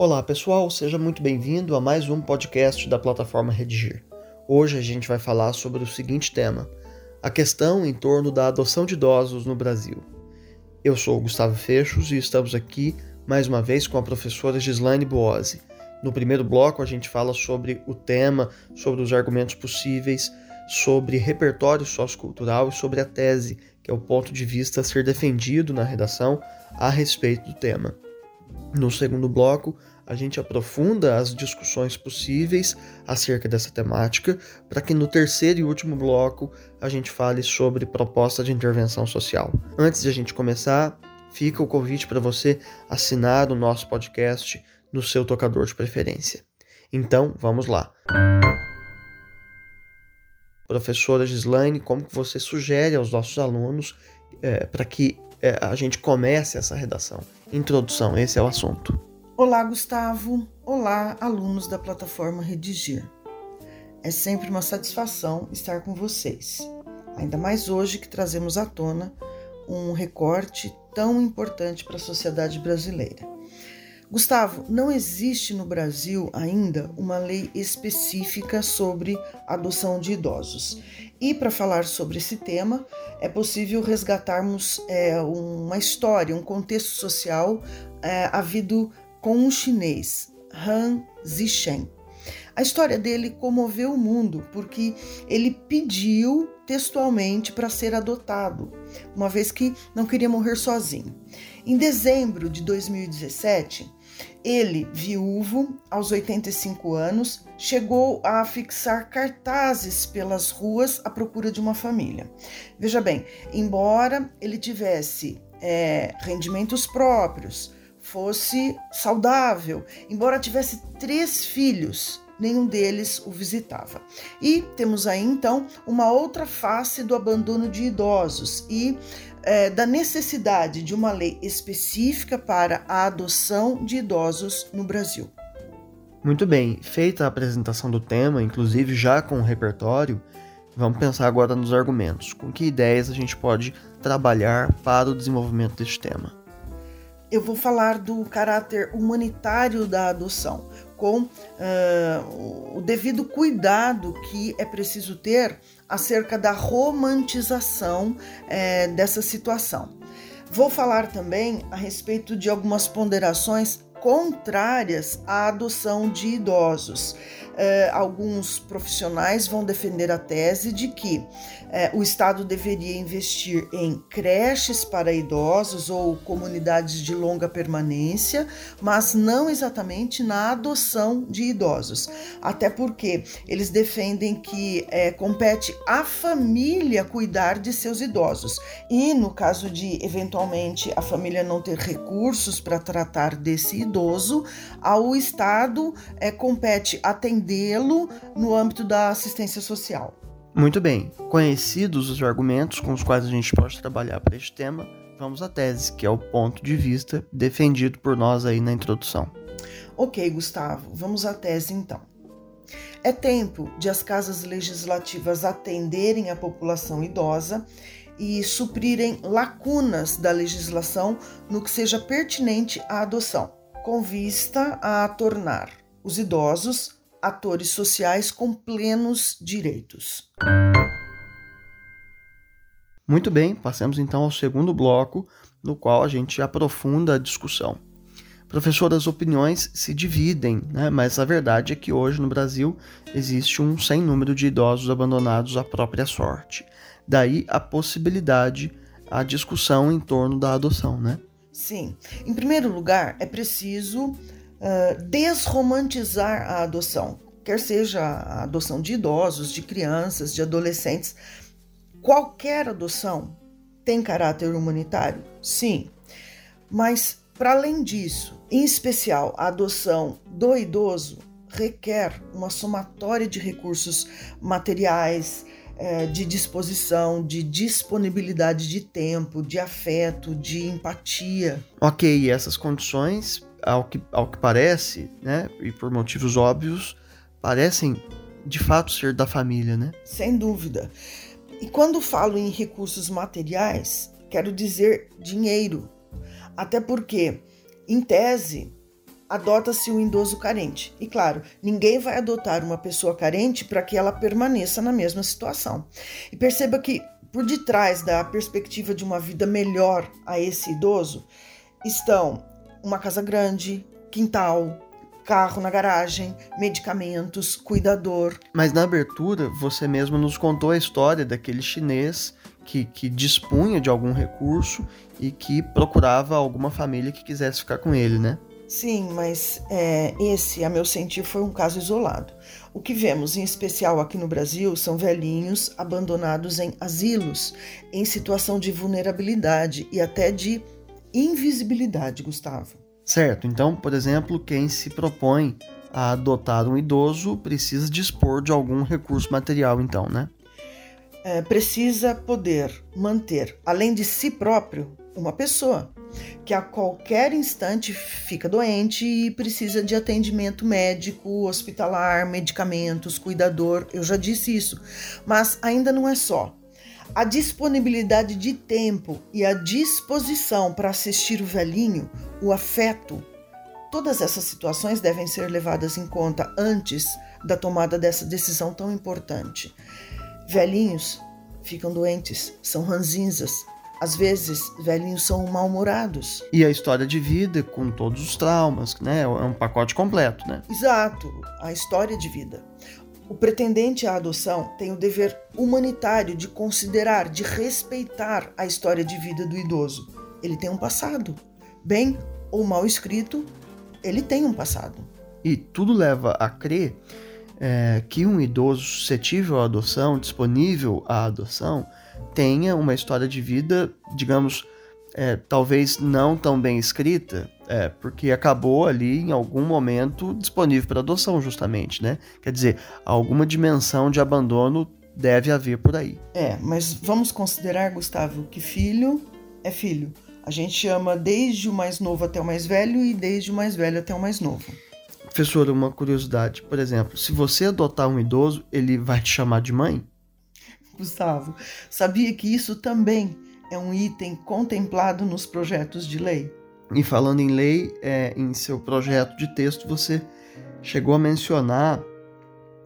Olá pessoal, seja muito bem-vindo a mais um podcast da plataforma Redigir. Hoje a gente vai falar sobre o seguinte tema: a questão em torno da adoção de idosos no Brasil. Eu sou o Gustavo Fechos e estamos aqui mais uma vez com a professora Gislaine Boose. No primeiro bloco a gente fala sobre o tema, sobre os argumentos possíveis, sobre repertório sociocultural e sobre a tese, que é o ponto de vista a ser defendido na redação a respeito do tema. No segundo bloco, a gente aprofunda as discussões possíveis acerca dessa temática, para que no terceiro e último bloco a gente fale sobre proposta de intervenção social. Antes de a gente começar, fica o convite para você assinar o nosso podcast no seu tocador de preferência. Então, vamos lá. Professora Gislaine, como que você sugere aos nossos alunos é, para que é, a gente comece essa redação? Introdução, esse é o assunto. Olá, Gustavo. Olá, alunos da plataforma Redigir. É sempre uma satisfação estar com vocês, ainda mais hoje que trazemos à tona um recorte tão importante para a sociedade brasileira. Gustavo, não existe no Brasil ainda uma lei específica sobre adoção de idosos. E para falar sobre esse tema, é possível resgatarmos é, uma história, um contexto social é, havido com um chinês, Han Zishen. A história dele comoveu o mundo porque ele pediu textualmente para ser adotado, uma vez que não queria morrer sozinho. Em dezembro de 2017, ele, viúvo, aos 85 anos, chegou a fixar cartazes pelas ruas à procura de uma família. Veja bem, embora ele tivesse é, rendimentos próprios, fosse saudável, embora tivesse três filhos, nenhum deles o visitava. E temos aí então uma outra face do abandono de idosos e é, da necessidade de uma lei específica para a adoção de idosos no Brasil. Muito bem, feita a apresentação do tema, inclusive já com o repertório, vamos pensar agora nos argumentos. Com que ideias a gente pode trabalhar para o desenvolvimento deste tema? Eu vou falar do caráter humanitário da adoção, com uh, o devido cuidado que é preciso ter acerca da romantização uh, dessa situação. Vou falar também a respeito de algumas ponderações contrárias à adoção de idosos. Eh, alguns profissionais vão defender a tese de que eh, o Estado deveria investir em creches para idosos ou comunidades de longa permanência, mas não exatamente na adoção de idosos. Até porque eles defendem que eh, compete à família cuidar de seus idosos. E no caso de eventualmente a família não ter recursos para tratar desse idoso, ao Estado é, compete no âmbito da assistência social. Muito bem, conhecidos os argumentos com os quais a gente pode trabalhar para este tema, vamos à tese, que é o ponto de vista defendido por nós aí na introdução. Ok, Gustavo, vamos à tese então. É tempo de as casas legislativas atenderem a população idosa e suprirem lacunas da legislação no que seja pertinente à adoção com vista a tornar os idosos atores sociais com plenos direitos. Muito bem, passemos então ao segundo bloco, no qual a gente aprofunda a discussão. Professor, as opiniões se dividem, né? mas a verdade é que hoje no Brasil existe um sem número de idosos abandonados à própria sorte. Daí a possibilidade, a discussão em torno da adoção, né? Sim. Em primeiro lugar, é preciso uh, desromantizar a adoção, quer seja a adoção de idosos, de crianças, de adolescentes. Qualquer adoção tem caráter humanitário? Sim. Mas, para além disso, em especial a adoção do idoso requer uma somatória de recursos materiais, é, de disposição, de disponibilidade de tempo, de afeto, de empatia. Ok, essas condições, ao que, ao que parece, né, e por motivos óbvios, parecem de fato ser da família, né? Sem dúvida. E quando falo em recursos materiais, quero dizer dinheiro. Até porque, em tese, adota-se um idoso carente. E claro, ninguém vai adotar uma pessoa carente para que ela permaneça na mesma situação. E perceba que por detrás da perspectiva de uma vida melhor a esse idoso estão uma casa grande, quintal, carro na garagem, medicamentos, cuidador. Mas na abertura, você mesmo nos contou a história daquele chinês que, que dispunha de algum recurso e que procurava alguma família que quisesse ficar com ele, né? Sim, mas é, esse, a meu sentir, foi um caso isolado. O que vemos, em especial aqui no Brasil, são velhinhos abandonados em asilos, em situação de vulnerabilidade e até de invisibilidade, Gustavo. Certo, então, por exemplo, quem se propõe a adotar um idoso precisa dispor de algum recurso material, então, né? É, precisa poder manter, além de si próprio, uma pessoa que a qualquer instante fica doente e precisa de atendimento médico, hospitalar, medicamentos, cuidador. Eu já disse isso, mas ainda não é só. A disponibilidade de tempo e a disposição para assistir o velhinho, o afeto, todas essas situações devem ser levadas em conta antes da tomada dessa decisão tão importante. Velhinhos ficam doentes, são ranzinzas. Às vezes, velhinhos são mal-humorados. E a história de vida, com todos os traumas, né? É um pacote completo, né? Exato, a história de vida. O pretendente à adoção tem o dever humanitário de considerar, de respeitar a história de vida do idoso. Ele tem um passado. Bem ou mal escrito, ele tem um passado. E tudo leva a crer é, que um idoso suscetível à adoção, disponível à adoção, tenha uma história de vida, digamos, é, talvez não tão bem escrita, é, porque acabou ali em algum momento disponível para adoção, justamente, né? Quer dizer, alguma dimensão de abandono deve haver por aí. É, mas vamos considerar, Gustavo, que filho é filho. A gente ama desde o mais novo até o mais velho e desde o mais velho até o mais novo. Professora, uma curiosidade, por exemplo, se você adotar um idoso, ele vai te chamar de mãe? Gustavo, sabia que isso também é um item contemplado nos projetos de lei. E falando em lei, é, em seu projeto de texto você chegou a mencionar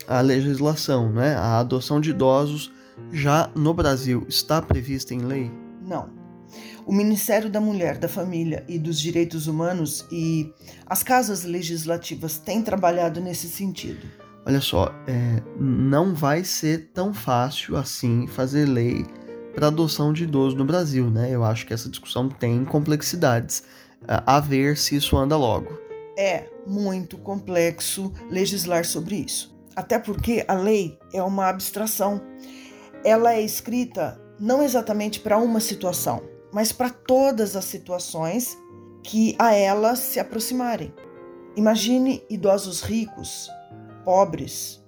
a legislação, né? A adoção de idosos já no Brasil está prevista em lei? Não. O Ministério da Mulher, da Família e dos Direitos Humanos e as casas legislativas têm trabalhado nesse sentido. Olha só, é, não vai ser tão fácil assim fazer lei para adoção de idoso no Brasil, né? Eu acho que essa discussão tem complexidades. A ver se isso anda logo. É muito complexo legislar sobre isso. Até porque a lei é uma abstração. Ela é escrita não exatamente para uma situação, mas para todas as situações que a ela se aproximarem. Imagine idosos ricos, pobres,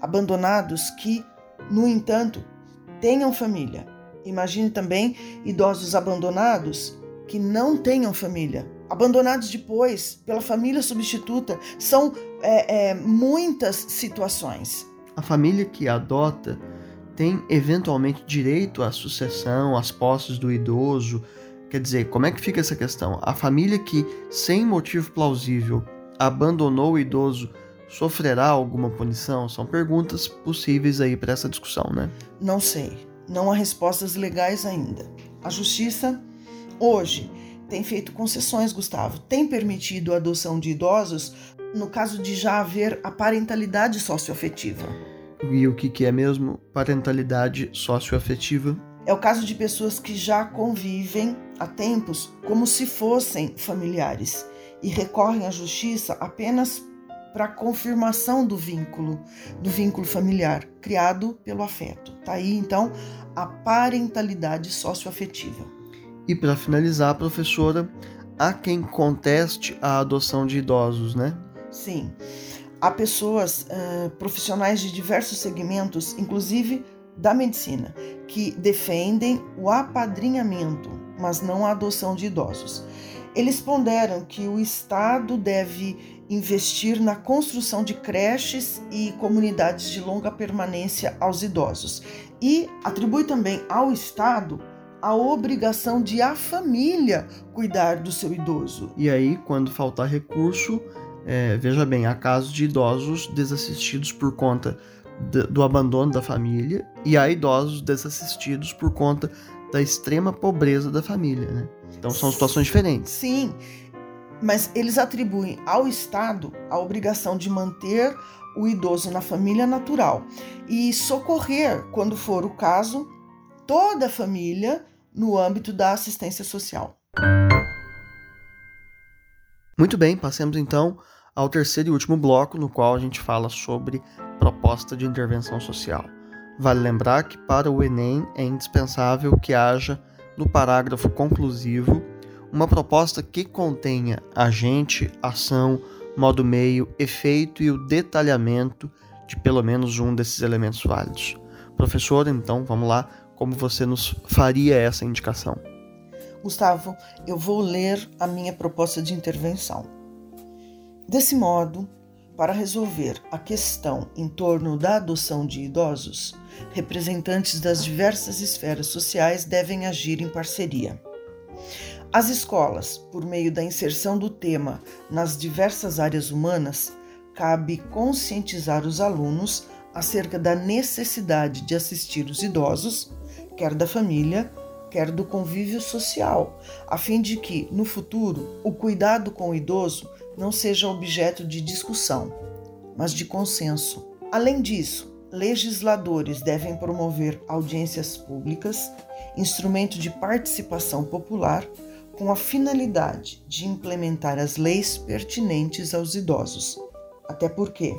abandonados que, no entanto, tenham família Imagine também idosos abandonados que não tenham família, abandonados depois pela família substituta. São é, é, muitas situações. A família que adota tem eventualmente direito à sucessão, às posses do idoso. Quer dizer, como é que fica essa questão? A família que, sem motivo plausível, abandonou o idoso sofrerá alguma punição? São perguntas possíveis aí para essa discussão, né? Não sei não há respostas legais ainda. A justiça, hoje, tem feito concessões, Gustavo, tem permitido a adoção de idosos no caso de já haver a parentalidade socioafetiva. E o que é mesmo parentalidade socioafetiva? É o caso de pessoas que já convivem há tempos como se fossem familiares e recorrem à justiça apenas para a confirmação do vínculo, do vínculo familiar criado pelo afeto. Tá aí então a parentalidade socioafetiva. E para finalizar, professora, há quem conteste a adoção de idosos, né? Sim. Há pessoas uh, profissionais de diversos segmentos, inclusive da medicina, que defendem o apadrinhamento, mas não a adoção de idosos. Eles ponderam que o Estado deve investir na construção de creches e comunidades de longa permanência aos idosos e atribui também ao Estado a obrigação de a família cuidar do seu idoso. E aí, quando faltar recurso, É, veja bem, há casos de idosos desassistidos por conta do abandono da família e há idosos desassistidos por conta da extrema pobreza da família, né? Então são situações diferentes. Sim, mas eles atribuem ao Estado a obrigação de manter o idoso na família natural e socorrer, quando for o caso, toda a família no âmbito da assistência social. Muito bem, passemos então ao terceiro e último bloco, no qual a gente fala sobre proposta de intervenção social. Vale lembrar que para o Enem é indispensável que haja no parágrafo conclusivo uma proposta que contenha agente, ação, modo meio, efeito e o detalhamento de pelo menos um desses elementos válidos. Professor, então, vamos lá, como você nos faria essa indicação? Gustavo, eu vou ler a minha proposta de intervenção. Desse modo, para resolver a questão em torno da adoção de idosos, representantes das diversas esferas sociais devem agir em parceria. As escolas, por meio da inserção do tema nas diversas áreas humanas, cabe conscientizar os alunos acerca da necessidade de assistir os idosos, quer da família, quer do convívio social, a fim de que, no futuro, o cuidado com o idoso não seja objeto de discussão, mas de consenso. Além disso, legisladores devem promover audiências públicas, instrumento de participação popular, com a finalidade de implementar as leis pertinentes aos idosos. Até porque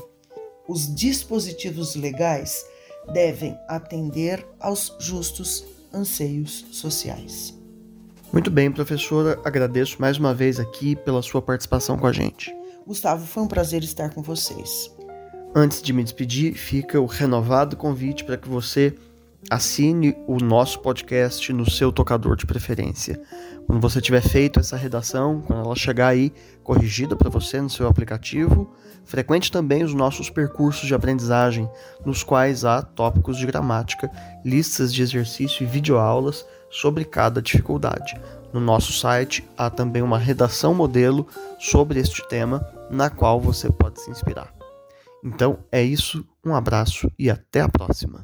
os dispositivos legais devem atender aos justos anseios sociais. Muito bem, professora, agradeço mais uma vez aqui pela sua participação com a gente. Gustavo, foi um prazer estar com vocês. Antes de me despedir, fica o renovado convite para que você assine o nosso podcast no seu tocador de preferência. Quando você tiver feito essa redação, quando ela chegar aí corrigida para você no seu aplicativo, frequente também os nossos percursos de aprendizagem, nos quais há tópicos de gramática, listas de exercício e videoaulas sobre cada dificuldade. No nosso site há também uma redação modelo sobre este tema, na qual você pode se inspirar. Então é isso, um abraço e até a próxima.